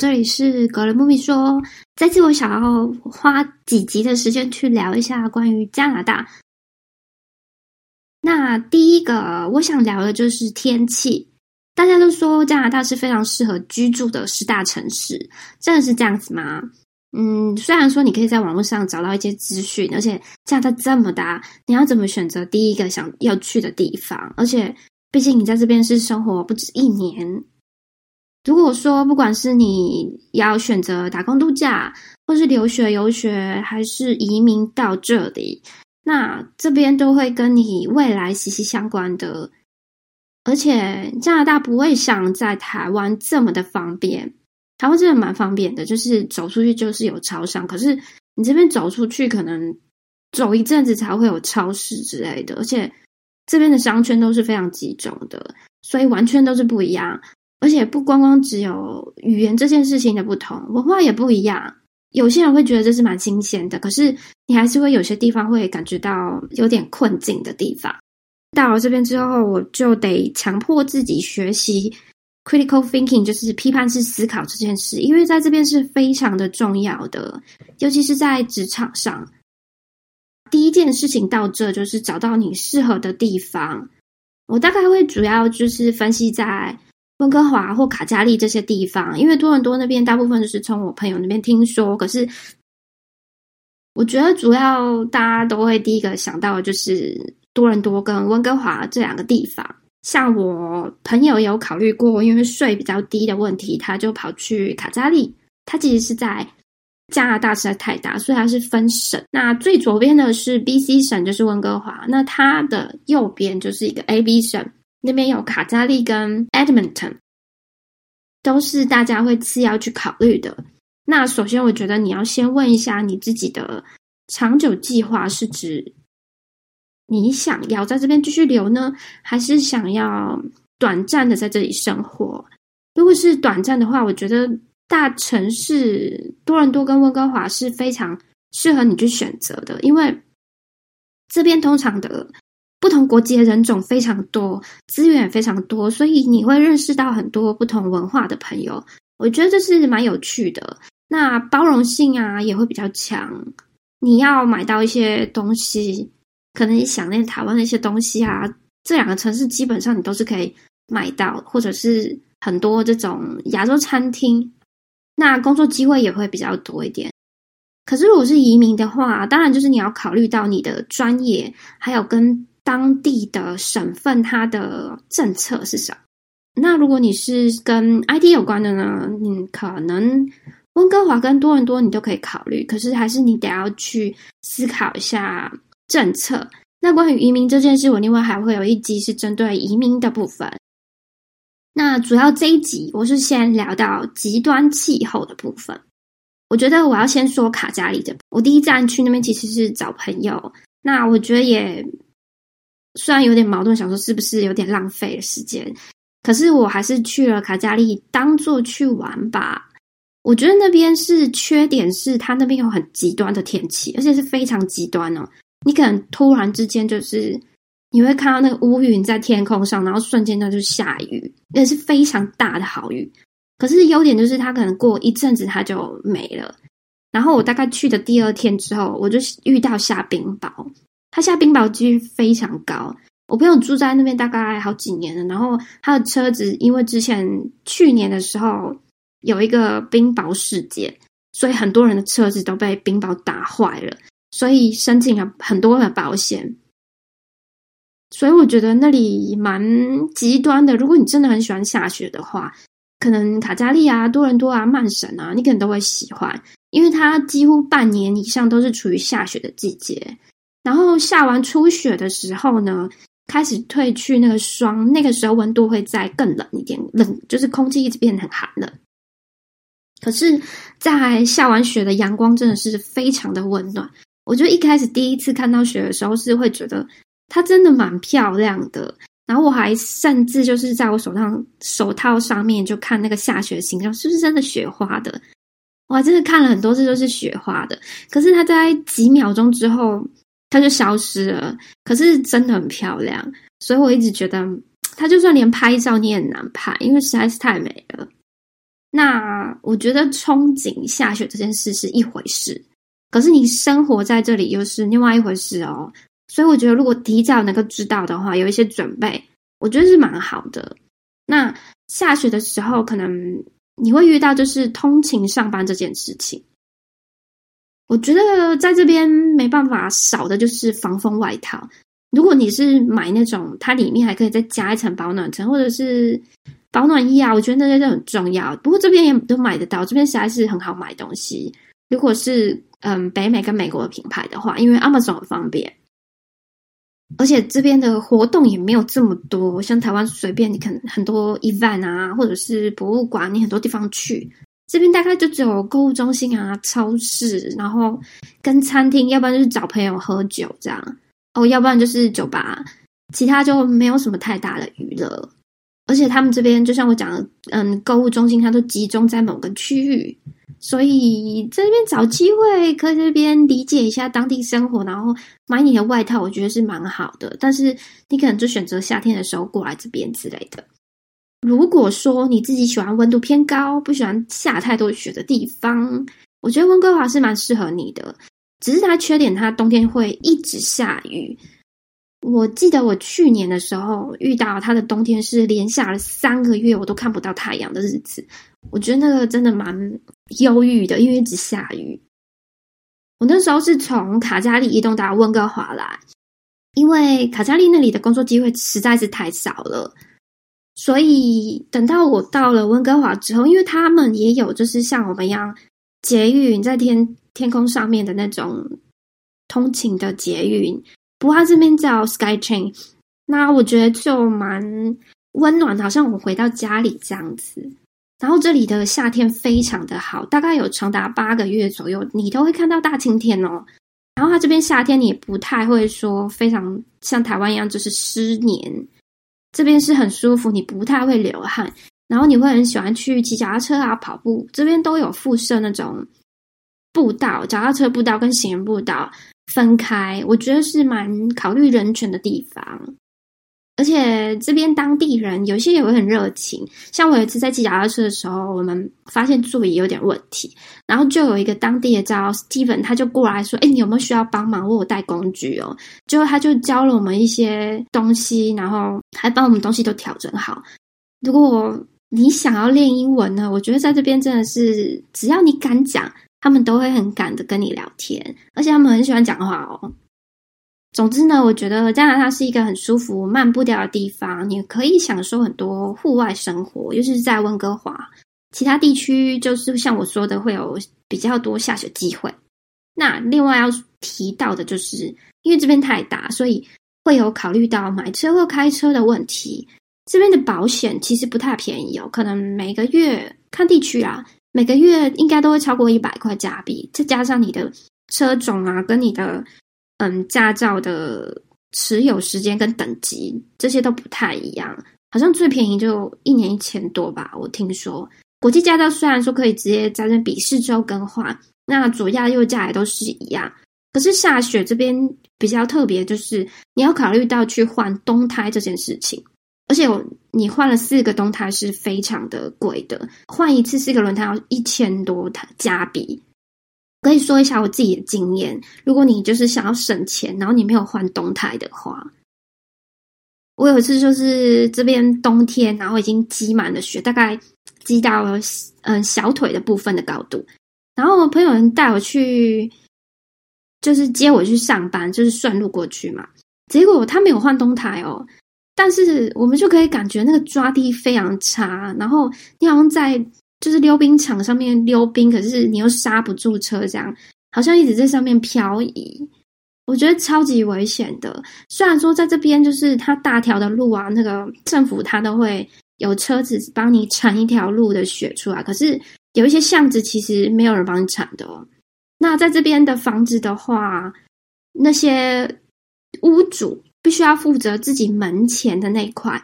这里是格雷木米说。这次我想要花几集的时间去聊一下关于加拿大。那第一个我想聊的就是天气。大家都说加拿大是非常适合居住的十大城市，真的是这样子吗？嗯，虽然说你可以在网络上找到一些资讯，而且加拿大这么大，你要怎么选择第一个想要去的地方？而且毕竟你在这边是生活不止一年。如果说不管是你要选择打工度假，或是留学游学，还是移民到这里，那这边都会跟你未来息息相关的。而且加拿大不会像在台湾这么的方便，台湾真的蛮方便的，就是走出去就是有超商，可是你这边走出去可能走一阵子才会有超市之类的，而且这边的商圈都是非常集中的，所以完全都是不一样。而且不光光只有语言这件事情的不同，文化也不一样。有些人会觉得这是蛮新鲜的，可是你还是会有些地方会感觉到有点困境的地方。到了这边之后，我就得强迫自己学习 critical thinking，就是批判式思考这件事，因为在这边是非常的重要的，尤其是在职场上。第一件事情到这就是找到你适合的地方。我大概会主要就是分析在。温哥华或卡加利这些地方，因为多伦多那边大部分都是从我朋友那边听说。可是，我觉得主要大家都会第一个想到的就是多伦多跟温哥华这两个地方。像我朋友有考虑过，因为税比较低的问题，他就跑去卡加利。他其实是在加拿大实在太大，所以他是分省。那最左边的是 B.C 省，就是温哥华。那它的右边就是一个 A.B 省。那边有卡加利跟 Edmonton，都是大家会次要去考虑的。那首先，我觉得你要先问一下你自己的长久计划，是指你想要在这边继续留呢，还是想要短暂的在这里生活？如果是短暂的话，我觉得大城市多伦多跟温哥华是非常适合你去选择的，因为这边通常的。不同国籍的人种非常多，资源也非常多，所以你会认识到很多不同文化的朋友。我觉得这是蛮有趣的。那包容性啊也会比较强。你要买到一些东西，可能你想念台湾的一些东西啊，这两个城市基本上你都是可以买到，或者是很多这种亚洲餐厅。那工作机会也会比较多一点。可是如果是移民的话，当然就是你要考虑到你的专业，还有跟。当地的省份，它的政策是什么？那如果你是跟 IT 有关的呢？你可能温哥华跟多伦多你都可以考虑，可是还是你得要去思考一下政策。那关于移民这件事，我另外还会有一集是针对移民的部分。那主要这一集我是先聊到极端气候的部分。我觉得我要先说卡加里的，我第一站去那边其实是找朋友。那我觉得也。虽然有点矛盾，想说是不是有点浪费时间，可是我还是去了卡加利，当做去玩吧。我觉得那边是缺点是，它那边有很极端的天气，而且是非常极端哦。你可能突然之间就是你会看到那个乌云在天空上，然后瞬间那就下雨，那是非常大的好雨。可是优点就是它可能过一阵子它就没了。然后我大概去的第二天之后，我就遇到下冰雹。他下冰雹几率非常高。我朋友住在那边大概好几年了，然后他的车子因为之前去年的时候有一个冰雹事件，所以很多人的车子都被冰雹打坏了，所以申请了很多的保险。所以我觉得那里蛮极端的。如果你真的很喜欢下雪的话，可能卡加利啊、多伦多啊、曼省啊，你可能都会喜欢，因为它几乎半年以上都是处于下雪的季节。然后下完初雪的时候呢，开始退去那个霜，那个时候温度会再更冷一点，冷就是空气一直变得很寒冷。可是，在下完雪的阳光真的是非常的温暖。我就一开始第一次看到雪的时候，是会觉得它真的蛮漂亮的。然后我还甚至就是在我手上手套上面就看那个下雪的形状，是不是真的雪花的？我还真的看了很多次都是雪花的。可是它在几秒钟之后。它就消失了，可是真的很漂亮，所以我一直觉得它就算连拍照你也很难拍，因为实在是太美了。那我觉得憧憬下雪这件事是一回事，可是你生活在这里又是另外一回事哦。所以我觉得，如果提早能够知道的话，有一些准备，我觉得是蛮好的。那下雪的时候，可能你会遇到就是通勤上班这件事情。我觉得在这边没办法少的就是防风外套。如果你是买那种，它里面还可以再加一层保暖层，或者是保暖衣啊，我觉得那些都很重要。不过这边也都买得到，这边实在是很好买东西。如果是嗯北美跟美国的品牌的话，因为 Amazon 很方便。而且这边的活动也没有这么多，像台湾随便你可能很多 event 啊，或者是博物馆，你很多地方去。这边大概就只有购物中心啊、超市，然后跟餐厅，要不然就是找朋友喝酒这样，哦，要不然就是酒吧，其他就没有什么太大的娱乐。而且他们这边就像我讲的，嗯，购物中心它都集中在某个区域。所以这边找机会，可以这边理解一下当地生活，然后买你的外套，我觉得是蛮好的。但是你可能就选择夏天的时候过来这边之类的。如果说你自己喜欢温度偏高，不喜欢下太多雪的地方，我觉得温哥华是蛮适合你的。只是它缺点，它冬天会一直下雨。我记得我去年的时候遇到它的冬天是连下了三个月，我都看不到太阳的日子。我觉得那个真的蛮忧郁的，因为一直下雨。我那时候是从卡加利移动到温哥华来，因为卡加利那里的工作机会实在是太少了，所以等到我到了温哥华之后，因为他们也有就是像我们一样捷运在天天空上面的那种通勤的捷运，不过它这边叫 SkyTrain，那我觉得就蛮温暖，好像我回到家里这样子。然后这里的夏天非常的好，大概有长达八个月左右，你都会看到大晴天哦。然后它这边夏天你也不太会说非常像台湾一样就是湿黏，这边是很舒服，你不太会流汗。然后你会很喜欢去骑脚踏车啊、跑步，这边都有附设那种步道，脚踏车步道跟行人步道分开，我觉得是蛮考虑人权的地方。而且这边当地人有些也会很热情，像我有一次在骑脚踏车的时候，我们发现座椅有点问题，然后就有一个当地的叫 Steven，他就过来说：“哎，你有没有需要帮忙？为我带工具哦。”最后他就教了我们一些东西，然后还帮我们东西都调整好。如果你想要练英文呢，我觉得在这边真的是只要你敢讲，他们都会很敢的跟你聊天，而且他们很喜欢讲话哦。总之呢，我觉得加拿大是一个很舒服、慢步调的地方，你可以享受很多户外生活，尤其是在温哥华。其他地区就是像我说的，会有比较多下雪机会。那另外要提到的就是，因为这边太大，所以会有考虑到买车或开车的问题。这边的保险其实不太便宜哦，可能每个月看地区啊，每个月应该都会超过一百块加币，再加上你的车种啊，跟你的。嗯，驾照的持有时间跟等级这些都不太一样，好像最便宜就一年一千多吧。我听说国际驾照虽然说可以直接在那笔试之后更换，那左驾右驾也都是一样。可是下雪这边比较特别，就是你要考虑到去换冬胎这件事情，而且你换了四个冬胎是非常的贵的，换一次四个轮胎要一千多加币。可以说一下我自己的经验。如果你就是想要省钱，然后你没有换冬胎的话，我有一次就是这边冬天，然后已经积满了雪，大概积到嗯小腿的部分的高度。然后我朋友带我去，就是接我去上班，就是顺路过去嘛。结果他没有换冬胎哦，但是我们就可以感觉那个抓地非常差，然后你好像在。就是溜冰场上面溜冰，可是你又刹不住车，这样好像一直在上面漂移，我觉得超级危险的。虽然说在这边就是它大条的路啊，那个政府它都会有车子帮你铲一条路的雪出来，可是有一些巷子其实没有人帮你铲的。那在这边的房子的话，那些屋主必须要负责自己门前的那块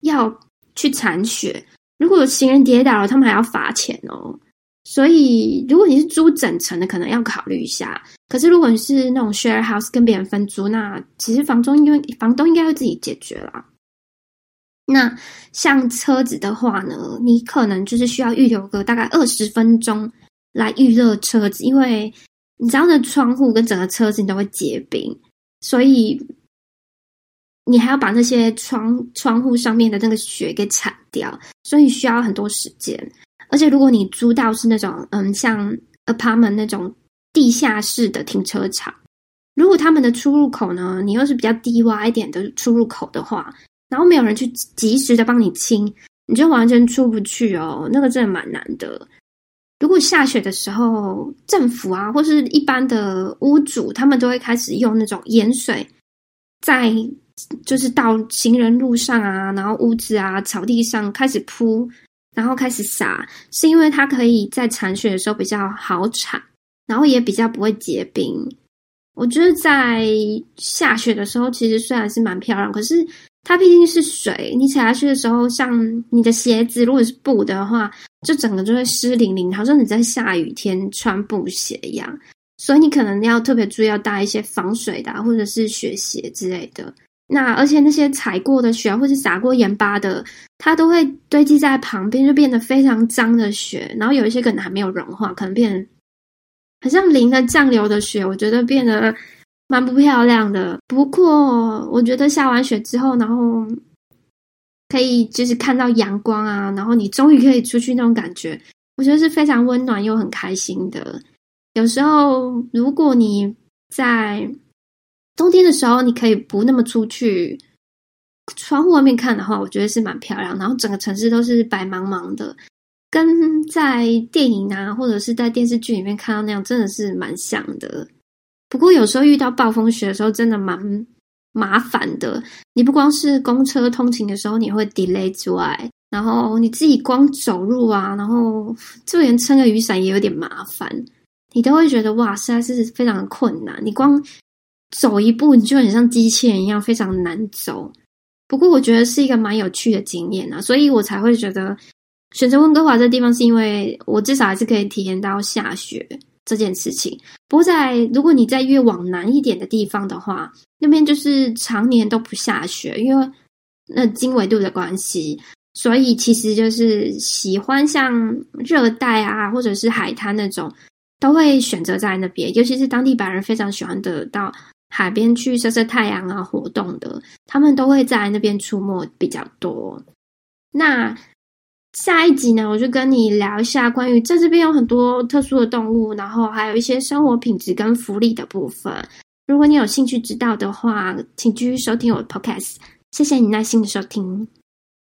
要去铲雪。如果有行人跌倒了，他们还要罚钱哦。所以，如果你是租整层的，可能要考虑一下。可是，如果你是那种 share house 跟别人分租，那其实房东因为房东应该会自己解决啦。那像车子的话呢，你可能就是需要预留个大概二十分钟来预热车子，因为你知道，那窗户跟整个车子你都会结冰，所以你还要把那些窗窗户上面的那个雪给铲掉，所以需要很多时间。而且如果你租到是那种嗯，像 apartment 那种地下室的停车场，如果他们的出入口呢，你又是比较低洼一点的出入口的话。然后没有人去及时的帮你清，你就完全出不去哦。那个真的蛮难的。如果下雪的时候，政府啊，或是一般的屋主，他们都会开始用那种盐水，在就是到行人路上啊，然后屋子啊、草地上开始铺，然后开始撒，是因为它可以在铲雪的时候比较好铲，然后也比较不会结冰。我觉得在下雪的时候，其实虽然是蛮漂亮，可是。它毕竟是水，你踩下去的时候，像你的鞋子如果是布的话，就整个就会湿淋淋，好像你在下雨天穿布鞋一样。所以你可能要特别注意，要带一些防水的，或者是雪鞋之类的。那而且那些踩过的雪，或是撒过盐巴的，它都会堆积在旁边，就变得非常脏的雪。然后有一些可能还没有融化，可能变成很像淋了酱油的雪。我觉得变得。蛮不漂亮的，不过我觉得下完雪之后，然后可以就是看到阳光啊，然后你终于可以出去那种感觉，我觉得是非常温暖又很开心的。有时候如果你在冬天的时候，你可以不那么出去，窗户外面看的话，我觉得是蛮漂亮。然后整个城市都是白茫茫的，跟在电影啊或者是在电视剧里面看到那样，真的是蛮像的。不过有时候遇到暴风雪的时候，真的蛮麻烦的。你不光是公车通勤的时候你会 delay 之外，然后你自己光走路啊，然后就连撑个雨伞也有点麻烦，你都会觉得哇，实在是非常困难。你光走一步，你就很像机器人一样，非常难走。不过我觉得是一个蛮有趣的经验啊，所以我才会觉得选择温哥华这地方，是因为我至少还是可以体验到下雪。这件事情，不过在如果你在越往南一点的地方的话，那边就是常年都不下雪，因为那经纬度的关系，所以其实就是喜欢像热带啊，或者是海滩那种，都会选择在那边。尤其是当地白人非常喜欢得到海边去晒晒太阳啊，活动的，他们都会在那边出没比较多。那。下一集呢，我就跟你聊一下关于在这边有很多特殊的动物，然后还有一些生活品质跟福利的部分。如果你有兴趣知道的话，请继续收听我的 podcast。谢谢你耐心的收听。